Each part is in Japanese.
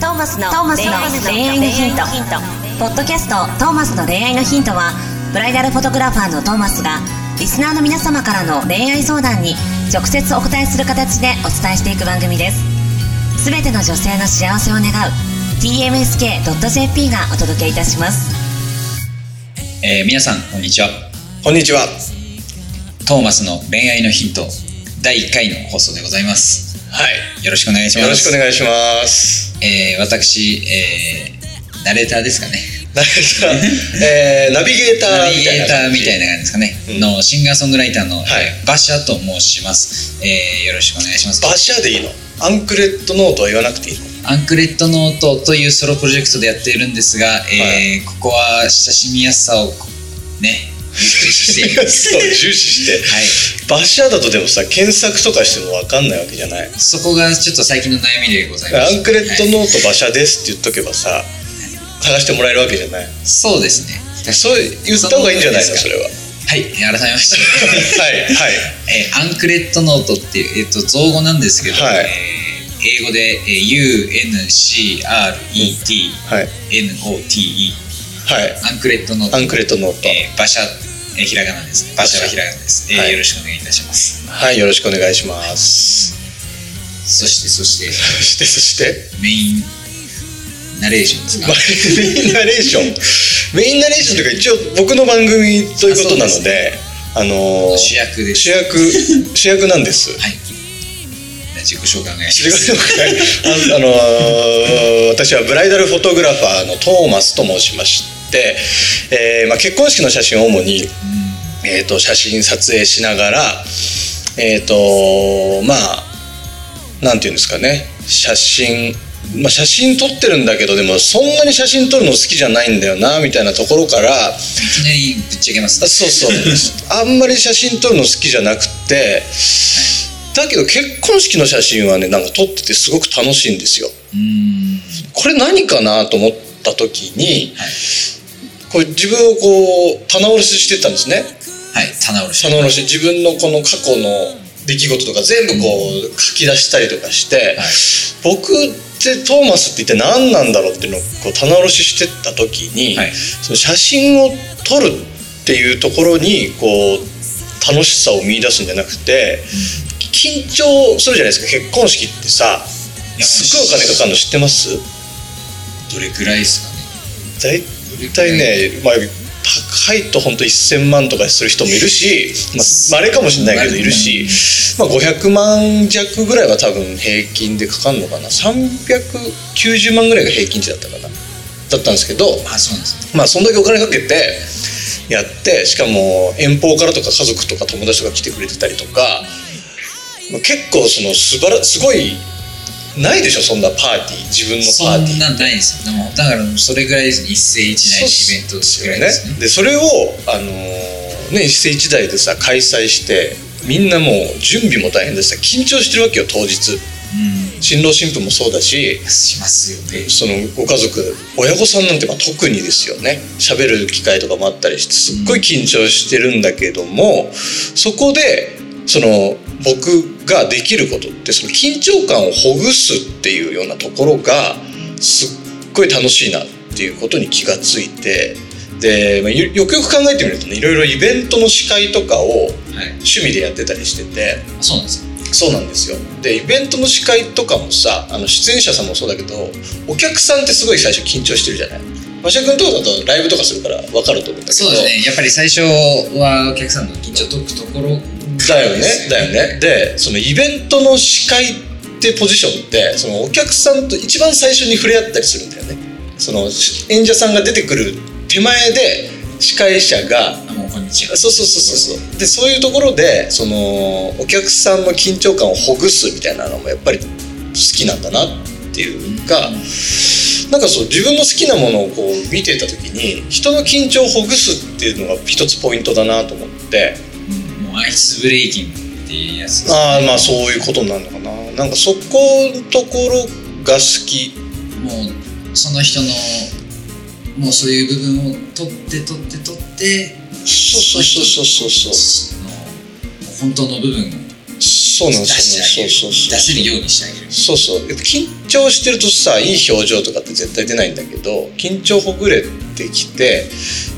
トーマスの恋愛のヒント。ポッドキャスト「トーマスの恋愛のヒントは」ブライダルフォトグラファーのトーマスがリスナーの皆様からの恋愛相談に直接お答えする形でお伝えしていく番組です。すべての女性の幸せを願う tmsk.jp がお届けいたします。えー皆さんこんにちは。こんにちは。トーマスの恋愛のヒント第1回の放送でございますはい。よろしくお願いします。よろしくお願いします。えー私、えーナレーターですかね。ナ ビゲー。タナビーみたいなゲーター。みたいな感じですかね、うん。のシンガーソングライターの、はい。えー馬車と申します、えーよろしくお願いします。バシャでいいの？アンクレットノートは言わなくていいの？アンクレットノートというソロプロジェクトでやっているんですが、えーここは親しみやすさをね重視してそう、重視して。はいバシャだとでもさ、検索とかしてもわかんないわけじゃない？そこがちょっと最近の悩みでございますアンクレットはいノートバシャですって言っとけばさ、探してもらえるわけじゃない？そうですねそう言った方がいいんじゃないの？そそれは。はい改めまして はい、はい。えーアンクレットノートっていう、えー、と造語なんですけど、はいえー英語で、えー UNCRETNOTE、はい。はい。アンクレットノートアンクレットノート。えー馬車、えーひらがなですね。馬車。はひらがなです、えーはい。よろしくお願いいたします。はい、よろしくお願いします。そしてそして。そして、そして。メインナレーションですか、ま あメインナレーション。メインナレーションというか一応僕の番組ということなのであのー主役です。主役 主役なんです。はい。自己紹介お願いし主ます。役ああのー私はブライダルフォトグラファーのトーマスと申しまして、えーまあ、結婚式の写真を主に、えー、と写真撮影しながらえっ、とまあなんていうんですかね。写真まあ写真撮ってるんだけどでもそんなに写真撮るの好きじゃないんだよなみたいなところからいきぶっちゃけます。あそうそう。あんまり写真撮るの好きじゃなくてだけど結婚式の写真はねなんか撮っててすごく楽しいんですよ。これ何かなと思った時にはい、これ自分をこう棚卸ししてったんですね。はい、棚卸し。棚卸し。自分のこの過去の出来事とか全部こう書き出したりとかして、はい。僕ってトーマスって一体何なんだろうっていうのをこう棚卸ししてった時に、はい。その写真を撮るっていうところにこう楽しさを見出すんじゃなくて、緊張するじゃないですか。結婚式ってさすっごいお金かかるの知ってます？どれくらいですかね大体ね、まあ、高いと本当1000万とかする人もいるし、まあ、稀かもしれないけどいるし、まあ、500万弱ぐらいは多分平均でかかるのかな。390万ぐらいが平均値だったかな。だったんですけどあそうなんですねまあそんだけお金かけてやってしかも遠方からとか家族とか友達とか来てくれてたりとかまあ結構その素晴らすごいないでしょそんなパーティー。自分のそパーティー。んなんないですよでもだからそれぐらいですね。一世一代のイベントぐらいですね。でそれを、あのーね、一世一代でさ開催してみんなもう準備も大変でさ緊張してるわけよ当日。うん。新郎新婦もそうだししますよね。そのご家族親御さんなんてまあ特にですよね。喋る機会とかもあったりしてすっごい緊張してるんだけども、そこでその僕ができることってその緊張感をほぐすっていうようなところがすっごい楽しいなっていうことに気がついてで、まあ、よよくよく考えてみるとねいろいろイベントの司会とかをはい。趣味でやってたりしてて。あそうなんですよそうなんですよ。でイベントの司会とかもさあの出演者さんもそうだけどお客さんってすごい最初緊張してるじゃない。馬車君とかだとライブとかするから分かると思うんだけど。そうですね。やっぱり最初はお客さんの緊張解くところだよね。だよね。でそのイベントの司会ってポジションってそのお客さんと一番最初に触れ合ったりするんだよね。その演者さんが出てくる手前で司会者がそうそうそうそうそう。でそういうところでそのお客さんの緊張感をほぐすみたいなのもやっぱり好きなんだなっていうか、なんかそう自分の好きなものをこう見てた時に人の緊張をほぐすっていうのが一つポイントだなと思ってアイスブレイキングっていうやつですああまあそういうことになるのかな。なんかそこのところが好き。もうその人のもうそういう部分を取って取って取ってそうそうそうそうそう。そうの本当の部分そうなん出ですしてあげるそうそうそう出せるようにしてあげる。そうそう。やっぱ緊張してるとさいい表情とかって絶対出ないんだけど緊張ほぐれてきて、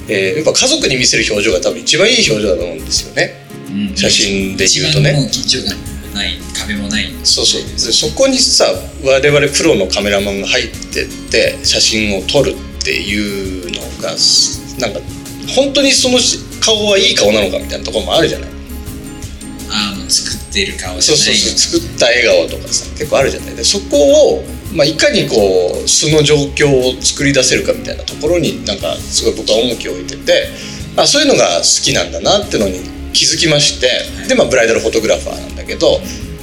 えーやっぱ家族に見せる表情が多分一番いい表情だと思うんですよねうん。写真で一言うとね。緊張感ない壁もない。そうそう。でそこにさ我々プロのカメラマンが入ってって写真を撮るっていうのがなんか本当にその顔はいい顔なのかみたいなところもあるじゃない。ああもう作っている顔じゃない。そうそうそう。作った笑顔とかさ結構あるじゃない。でそこを、まあ、いかにこう素の状況を作り出せるかみたいなところになんかすごい僕は重きを置いててあそういうのが好きなんだなってのに気づきましてで、まあ、ブライダルフォトグラファーなんだけど、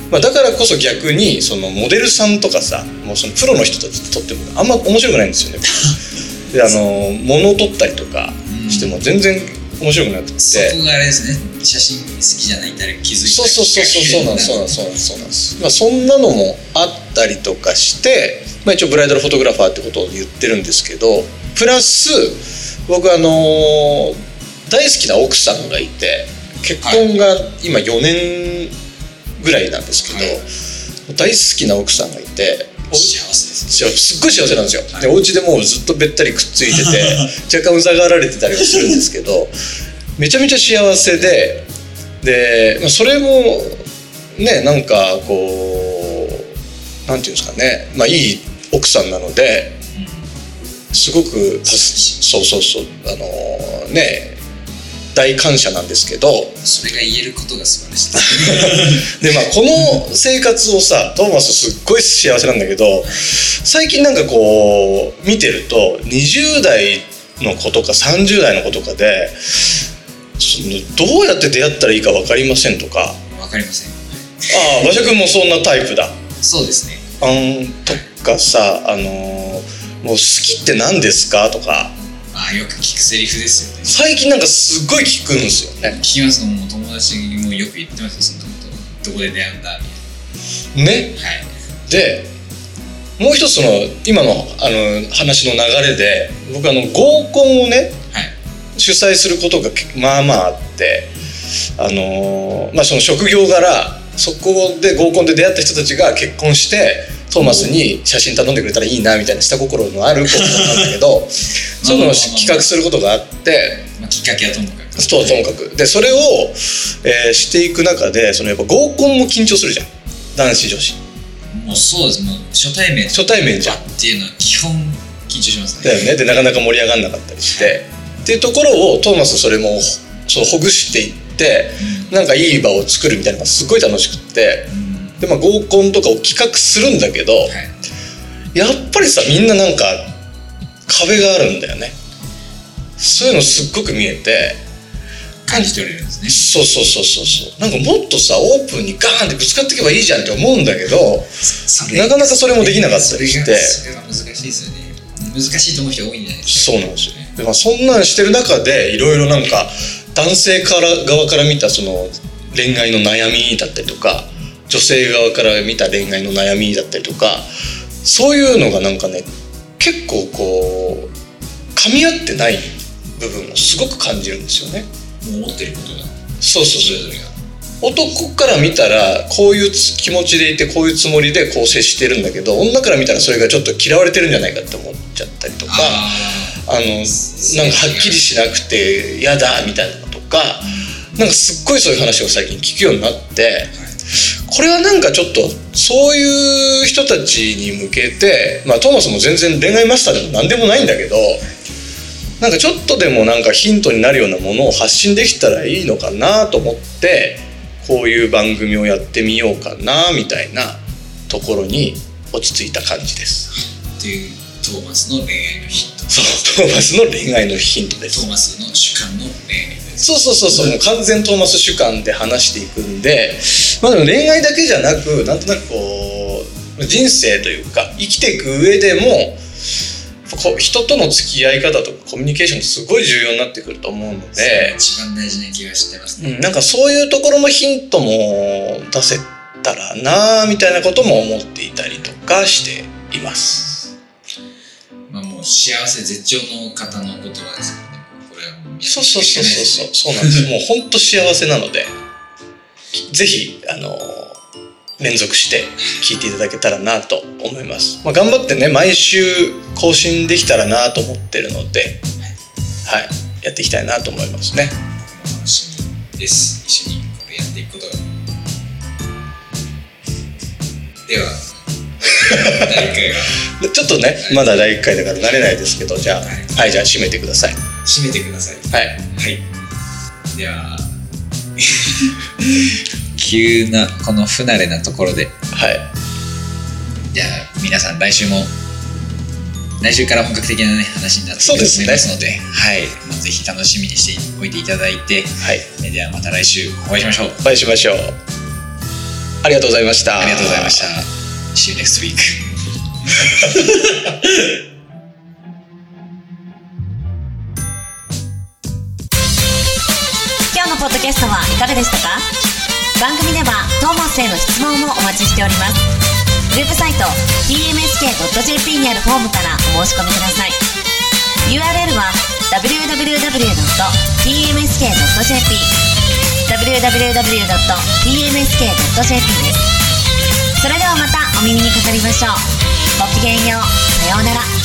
まあ、だからこそ逆にそのモデルさんとかさもうそのプロの人たちとってもあんま面白くないんですよね。であの物を撮ったりとかしても全然面白くなくて。そこがあれですね。写真好きじゃないって誰か気づいたそうそうそうそうそうなんそうなんそうなんそうなんです。まあそんなのもあったりとかして、まあ、一応ブライダルフォトグラファーってことを言ってるんですけどプラス僕あの大好きな奥さんがいて結婚が今4年ぐらいなんですけど、はい。大好きな奥さんがいてお幸せですっごい幸せなんですよ、はい。でお家でもうずっとべったりくっついてて 若干うざがられてたりはするんですけどめちゃめちゃ幸せでで、まあ、それもねなんかこうなんていうんですかねまあいい奥さんなのですごくそうそうそうあのね大感謝なんですけどそれが言えることが素晴らしいで まあこの生活をさトーマスすっごい幸せなんだけど最近なんかこう見てると20代の子とか30代の子とかでそのどうやって出会ったらいいか分かりませんとか。わかりません。ああ馬車君もそんなタイプだ。そうですね。あんとかさあのーもう好きって何ですか？とかああよく聞くセリフですよね。最近なんかすっごい聞くんですよね。聞きますもう友達もよく言ってますよそのことどこで出会うんだみね。たいなはい。でもう一つその今のあの話の流れで僕あの合コンをねはい。主催することがけまあまああってあのーまあその職業柄そこで合コンで出会った人たちが結婚してトーマスに写真頼んでくれたらいいなみたいな下心のある子なんだけど そういうのを企画することがあってまあ、きっかけはともかく。そうともかくでそれを、えーしていく中でそのやっぱ合コンも緊張するじゃん。男子女子。もうそうです。もう初対面。初対面じゃん。っていうのは基本緊張しますね。だよね。でなかなか盛り上がんなかったりして。っていうところをトーマスそれもそうほぐしていってなんかいい場を作るみたいなのがすごい楽しくって。うん、うんで、まあ、合コンとかを企画するんだけどはい。やっぱりさみんななんか壁があるんだよね。そういうのすっごく見えて感じ取れるんですね。そうそうそうそうそう。なんかもっとさオープンにガーンってぶつかっていけばいいじゃんって思うんだけどそなかなかそれもできなかったりして。それが難しいですよね。難しいと思う人多いんじゃないですか。そうなんですよで、まあ、そんなんしてる中でいろいろなんか男性から側から見たその恋愛の悩みだったりとか女性側から見た恋愛の悩みだったりとかそういうのがなんかね結構こう噛み合ってない部分をすごく感じるんですよね。思ってることが。そうそうそう男から見たらこういうつ気持ちでいてこういうつもりでこう接してるんだけど女から見たらそれがちょっと嫌われてるんじゃないかって思っちゃったりとかああのなんかはっきりしなくて嫌だみたいなのとかなんかすっごいそういう話を最近聞くようになってこれはなんかちょっとそういう人たちに向けてまあトーマスも全然恋愛マスターでも何でもないんだけどなんかちょっとでもなんかヒントになるようなものを発信できたらいいのかなと思ってこういう番組をやってみようかなみたいなところに落ち着いた感じです。というトーマスの恋愛のヒント。そうトーマスの恋愛のヒントです。トーマスの主観の恋愛そうそうそうそう、もう完全トーマス主観で話していくんでまあでも恋愛だけじゃなくなんとなくこう人生というか生きていく上でもこう人との付き合い方とかコミュニケーションすごい重要になってくると思うので、一番大事な気がしてますね、うん、なんかそういうところのヒントも出せたらなみたいなことも思っていたりとかしています。まあもう幸せ絶頂の方の言葉ですからねこれはもうそうそうそうそうそううそうなんです。もう本当幸せなので。ぜひあの連続して聞いていただけたらなと思います、まあ、頑張ってね毎週更新できたらなと思ってるのではいやっていきたいなと思いますね。楽しみです。一緒にこれやっていくことが。では第1回が。で ちょっとねまだ第1回だから慣れないですけどじゃあはいじゃあ締めてください。締めてください。はい。はい。では 急なこの不慣れなところで。はい。じゃあ皆さん来週も来週から本格的なね話になってくるとそうですね。思いますのではい、まあ、ぜひ楽しみにしておいていただいてはい。えではまた来週お会いしましょう。お会いしましょう。ありがとうございました。ありがとうございました。See you next week ポッドキャストはいかがでしたか？番組ではトーマスへの質問もお待ちしております。ウェブサイト tmsk.jp にあるフォームからお申し込みください。URL は www.tmsk.jp www.tmsk.jp です。それではまたお耳にかかりましょう。ごきげんよう。さようなら。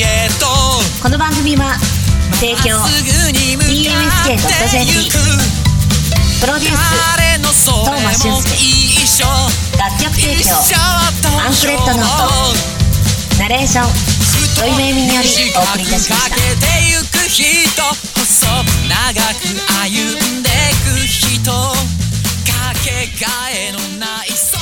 へと。この番組は提供まっすぐに向かってゆくプロデュース誰のそれも一緒楽曲提供一緒とパンフレットノート。ナレーション土井めいみによりお送りいたしました。細長く歩んでく人。かけがえのない空